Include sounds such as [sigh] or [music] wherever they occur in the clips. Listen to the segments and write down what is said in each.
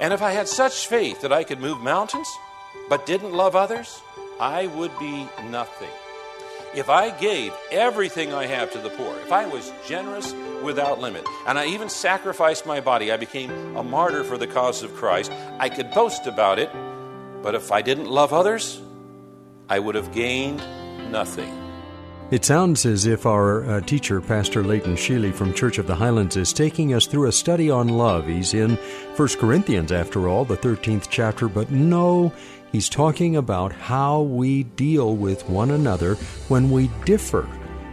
And if I had such faith that I could move mountains, but didn't love others, I would be nothing. If I gave everything I have to the poor, if I was generous without limit, and I even sacrificed my body, I became a martyr for the cause of Christ, I could boast about it. But if I didn't love others, I would have gained nothing. It sounds as if our uh, teacher, Pastor Leighton Sheely from Church of the Highlands, is taking us through a study on love. He's in 1 Corinthians, after all, the 13th chapter, but no, he's talking about how we deal with one another when we differ.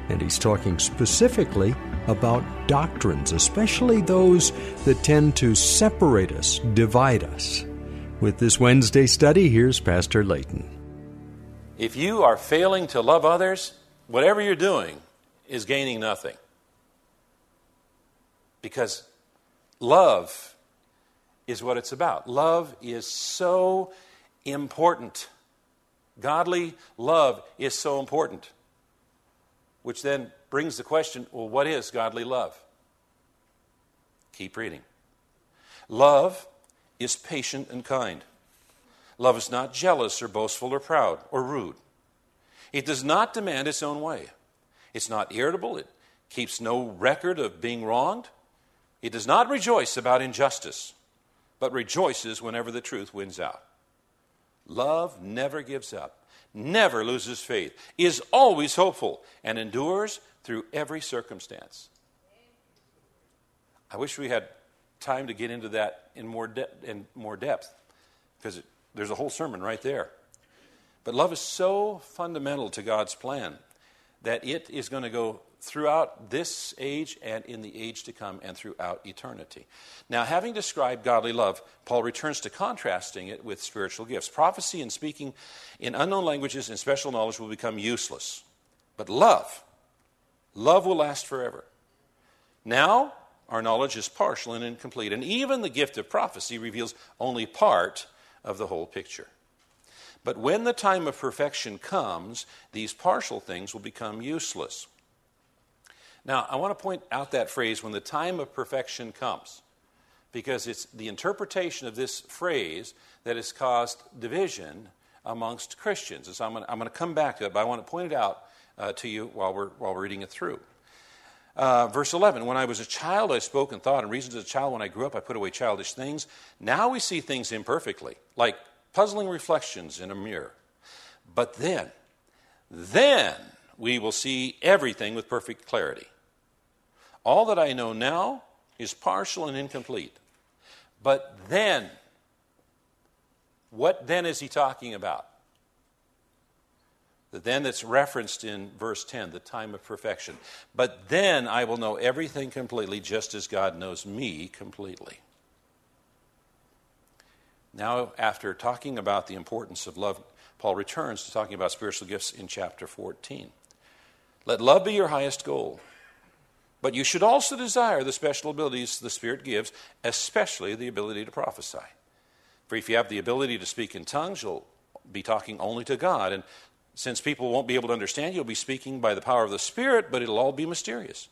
And he's talking specifically about doctrines, especially those that tend to separate us, divide us. With this Wednesday study, here's Pastor Leighton. If you are failing to love others, whatever you're doing is gaining nothing. Because love is what it's about. Love is so important. Godly love is so important. Which then brings the question well, what is godly love? Keep reading. Love is patient and kind. Love is not jealous or boastful or proud or rude. It does not demand its own way. It's not irritable. It keeps no record of being wronged. It does not rejoice about injustice, but rejoices whenever the truth wins out. Love never gives up, never loses faith, is always hopeful, and endures through every circumstance. I wish we had time to get into that in more, de- in more depth because there's a whole sermon right there. But love is so fundamental to God's plan that it is going to go throughout this age and in the age to come and throughout eternity. Now, having described godly love, Paul returns to contrasting it with spiritual gifts. Prophecy and speaking in unknown languages and special knowledge will become useless. But love, love will last forever. Now, our knowledge is partial and incomplete, and even the gift of prophecy reveals only part of the whole picture. But when the time of perfection comes, these partial things will become useless. Now, I want to point out that phrase, when the time of perfection comes, because it's the interpretation of this phrase that has caused division amongst Christians. And so I'm going to, I'm going to come back to it, but I want to point it out uh, to you while we're, while we're reading it through. Uh, verse 11 When I was a child, I spoke and thought, and reasoned as a child. When I grew up, I put away childish things. Now we see things imperfectly, like puzzling reflections in a mirror. But then, then we will see everything with perfect clarity. All that I know now is partial and incomplete. But then, what then is he talking about? The then that's referenced in verse 10, the time of perfection. But then I will know everything completely, just as God knows me completely. Now, after talking about the importance of love, Paul returns to talking about spiritual gifts in chapter 14. Let love be your highest goal. But you should also desire the special abilities the Spirit gives, especially the ability to prophesy. For if you have the ability to speak in tongues, you'll be talking only to God. And since people won't be able to understand, you'll be speaking by the power of the Spirit, but it'll all be mysterious.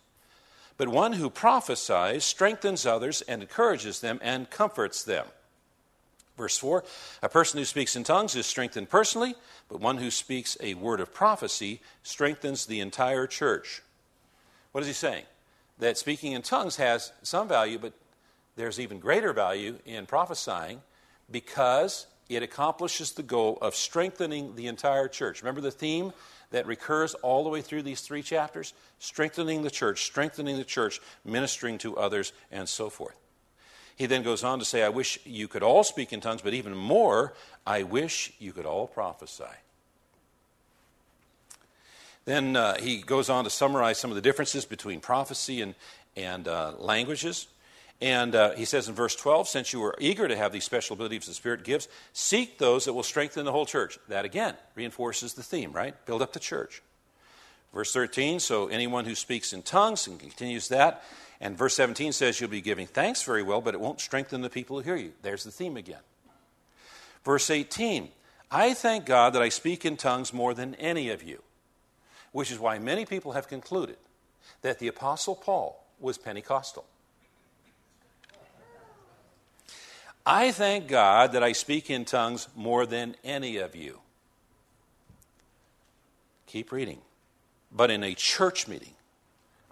But one who prophesies strengthens others and encourages them and comforts them. Verse 4 A person who speaks in tongues is strengthened personally, but one who speaks a word of prophecy strengthens the entire church. What is he saying? That speaking in tongues has some value, but there's even greater value in prophesying because it accomplishes the goal of strengthening the entire church. Remember the theme that recurs all the way through these three chapters? Strengthening the church, strengthening the church, ministering to others, and so forth. He then goes on to say, I wish you could all speak in tongues, but even more, I wish you could all prophesy. Then uh, he goes on to summarize some of the differences between prophecy and, and uh, languages. And uh, he says in verse 12, since you are eager to have these special abilities the Spirit gives, seek those that will strengthen the whole church. That again reinforces the theme, right? Build up the church. Verse 13, so anyone who speaks in tongues and continues that. And verse 17 says you'll be giving thanks very well, but it won't strengthen the people who hear you. There's the theme again. Verse 18, I thank God that I speak in tongues more than any of you, which is why many people have concluded that the Apostle Paul was Pentecostal. I thank God that I speak in tongues more than any of you. Keep reading. But in a church meeting,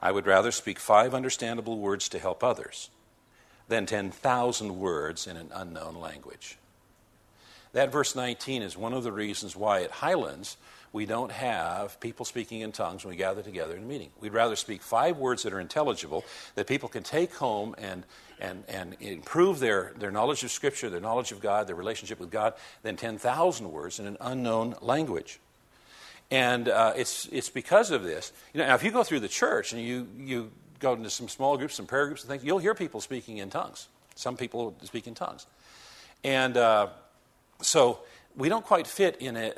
I would rather speak five understandable words to help others than 10,000 words in an unknown language. That verse 19 is one of the reasons why at Highlands we don't have people speaking in tongues when we gather together in a meeting. We'd rather speak five words that are intelligible that people can take home and, and, and improve their, their knowledge of Scripture, their knowledge of God, their relationship with God, than 10,000 words in an unknown language. And uh, it's, it's because of this. You know, now, if you go through the church and you, you go into some small groups, some prayer groups and things, you'll hear people speaking in tongues. Some people speak in tongues. And uh, so we don't quite fit in a,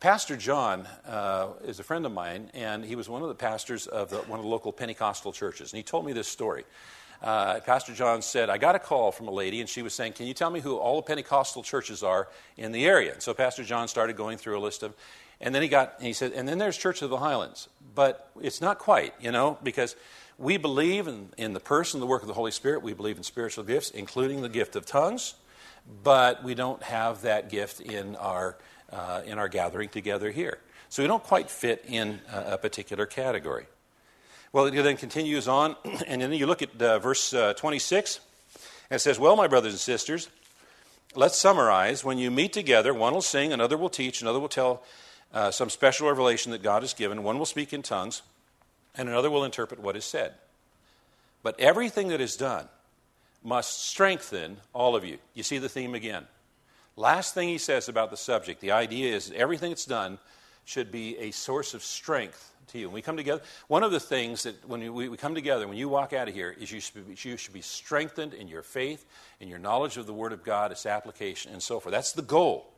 Pastor John uh, is a friend of mine, and he was one of the pastors of the, one of the local Pentecostal churches. And he told me this story. Uh, Pastor John said, I got a call from a lady, and she was saying, Can you tell me who all the Pentecostal churches are in the area? And so Pastor John started going through a list of, and then he got, and he said, And then there's Church of the Highlands. But it's not quite, you know, because we believe in, in the person, the work of the Holy Spirit. We believe in spiritual gifts, including the gift of tongues, but we don't have that gift in our uh, in our gathering together here. So we don't quite fit in a, a particular category. Well, it then continues on, [clears throat] and then you look at uh, verse uh, 26, and it says, Well, my brothers and sisters, let's summarize. When you meet together, one will sing, another will teach, another will tell uh, some special revelation that God has given, one will speak in tongues, and another will interpret what is said. But everything that is done must strengthen all of you. You see the theme again. Last thing he says about the subject the idea is that everything that's done should be a source of strength to you. When we come together, one of the things that when we, come together, when you walk out of here, is you should, be, you should be strengthened in your faith, in your knowledge of the Word of God, its application, and so forth. That's the goal.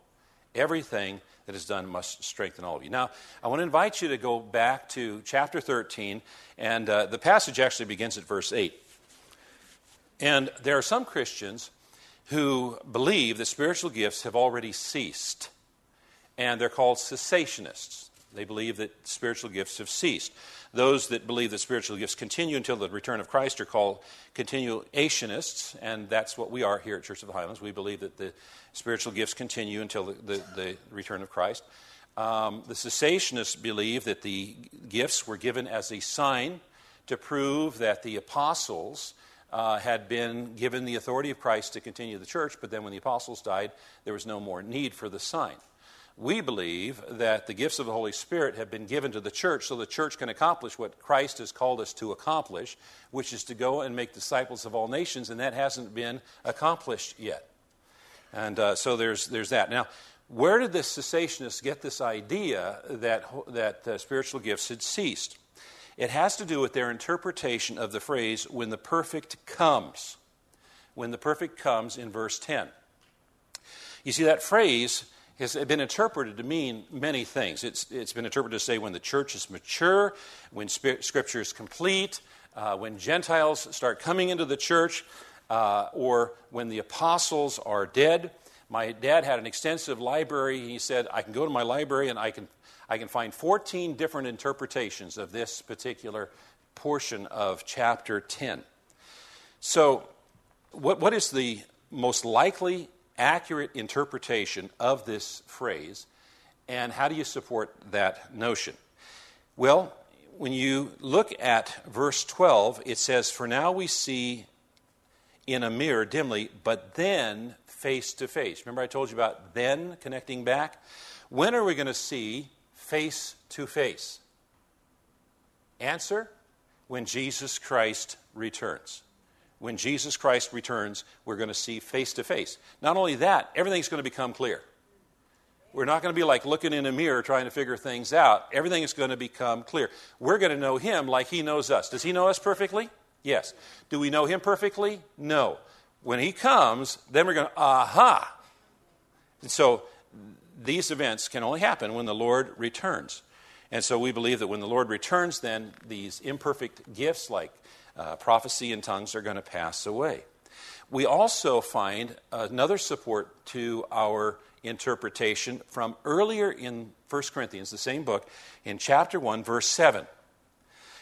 Everything that is done must strengthen all of you. Now, I want to invite you to go back to chapter 13, and uh, the passage actually begins at verse 8. And there are some Christians who believe that spiritual gifts have already ceased. And they're called cessationists. They believe that spiritual gifts have ceased. Those that believe that spiritual gifts continue until the return of Christ are called continuationists, and that's what we are here at Church of the Highlands. We believe that the spiritual gifts continue until the, the, the return of Christ. Um, the cessationists believe that the gifts were given as a sign to prove that the apostles uh, had been given the authority of Christ to continue the church, but then when the apostles died, there was no more need for the sign. We believe that the gifts of the Holy Spirit have been given to the church so the church can accomplish what Christ has called us to accomplish, which is to go and make disciples of all nations, and that hasn't been accomplished yet. And uh, so there's, there's that. Now, where did the cessationists get this idea that, that uh, spiritual gifts had ceased? It has to do with their interpretation of the phrase, when the perfect comes. When the perfect comes in verse 10. You see, that phrase has been interpreted to mean many things. It's, it's been interpreted to say when the church is mature, when Scripture is complete, uh, when Gentiles start coming into the church, uh, or when the apostles are dead. My dad had an extensive library. He said, I can go to my library and I can I can find 14 different interpretations of this particular portion of chapter 10. So, what, what is the most likely accurate interpretation of this phrase, and how do you support that notion? Well, when you look at verse 12, it says, For now we see in a mirror dimly, but then face to face. Remember, I told you about then connecting back? When are we going to see face to face? Answer when Jesus Christ returns. When Jesus Christ returns, we're going to see face to face. Not only that, everything's going to become clear. We're not going to be like looking in a mirror trying to figure things out. Everything is going to become clear. We're going to know Him like He knows us. Does He know us perfectly? Yes. Do we know Him perfectly? No. When He comes, then we're going, aha. And so these events can only happen when the Lord returns. And so we believe that when the Lord returns, then these imperfect gifts like uh, prophecy and tongues are going to pass away. We also find another support to our interpretation from earlier in 1 Corinthians, the same book, in chapter 1, verse 7.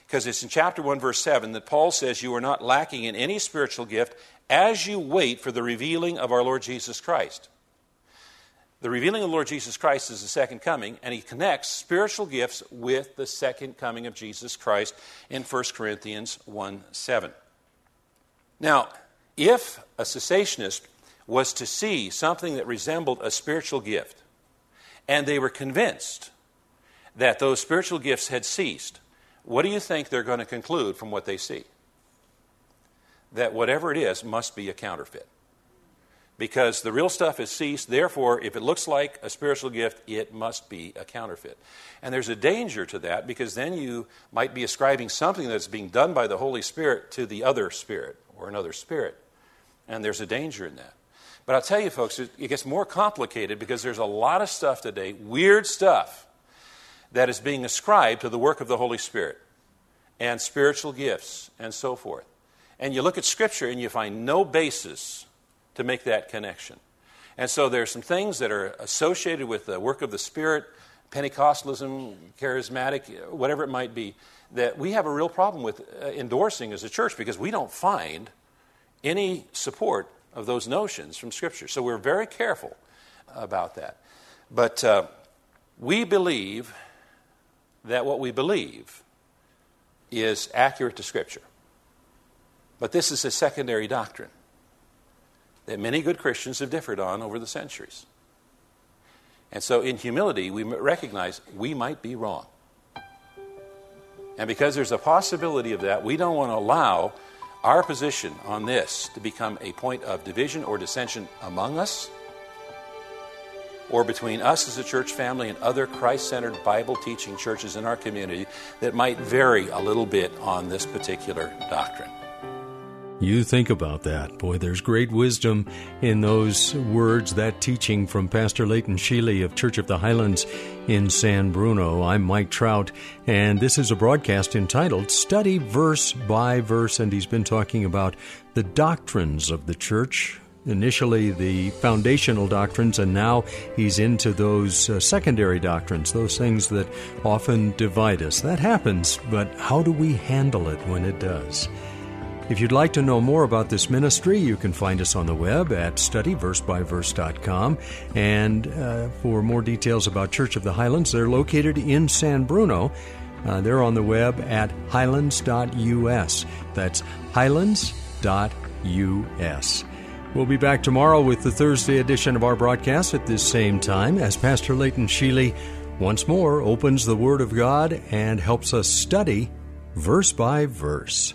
Because it's in chapter 1, verse 7 that Paul says, You are not lacking in any spiritual gift as you wait for the revealing of our Lord Jesus Christ. The revealing of the Lord Jesus Christ is the second coming, and he connects spiritual gifts with the second coming of Jesus Christ in 1 Corinthians 1 7. Now, if a cessationist was to see something that resembled a spiritual gift, and they were convinced that those spiritual gifts had ceased, what do you think they're going to conclude from what they see? That whatever it is must be a counterfeit because the real stuff has ceased. Therefore, if it looks like a spiritual gift, it must be a counterfeit. And there's a danger to that because then you might be ascribing something that's being done by the Holy Spirit to the other spirit or another spirit. And there's a danger in that. But I'll tell you, folks, it gets more complicated because there's a lot of stuff today, weird stuff, that is being ascribed to the work of the Holy Spirit and spiritual gifts and so forth. And you look at Scripture and you find no basis to make that connection. And so there are some things that are associated with the work of the Spirit, Pentecostalism, charismatic, whatever it might be, that we have a real problem with uh, endorsing as a church because we don't find any support of those notions from Scripture. So we're very careful about that. But uh, we believe that what we believe is accurate to Scripture. But this is a secondary doctrine that many good Christians have differed on over the centuries. And so, in humility, we recognize we might be wrong. And because there's a possibility of that, we don't want to allow our position on this to become a point of division or dissension among us or between us as a church family and other Christ centered Bible teaching churches in our community that might vary a little bit on this particular doctrine. You think about that. Boy, there's great wisdom in those words, that teaching from Pastor Leighton Sheely of Church of the Highlands in San Bruno. I'm Mike Trout, and this is a broadcast entitled Study Verse by Verse, and he's been talking about the doctrines of the church. Initially, the foundational doctrines, and now he's into those uh, secondary doctrines, those things that often divide us. That happens, but how do we handle it when it does? If you'd like to know more about this ministry, you can find us on the web at studyversebyverse.com. And uh, for more details about Church of the Highlands, they're located in San Bruno. Uh, they're on the web at highlands.us. That's highlands.us. We'll be back tomorrow with the Thursday edition of our broadcast at this same time as Pastor Leighton Sheely once more opens the Word of God and helps us study verse by verse.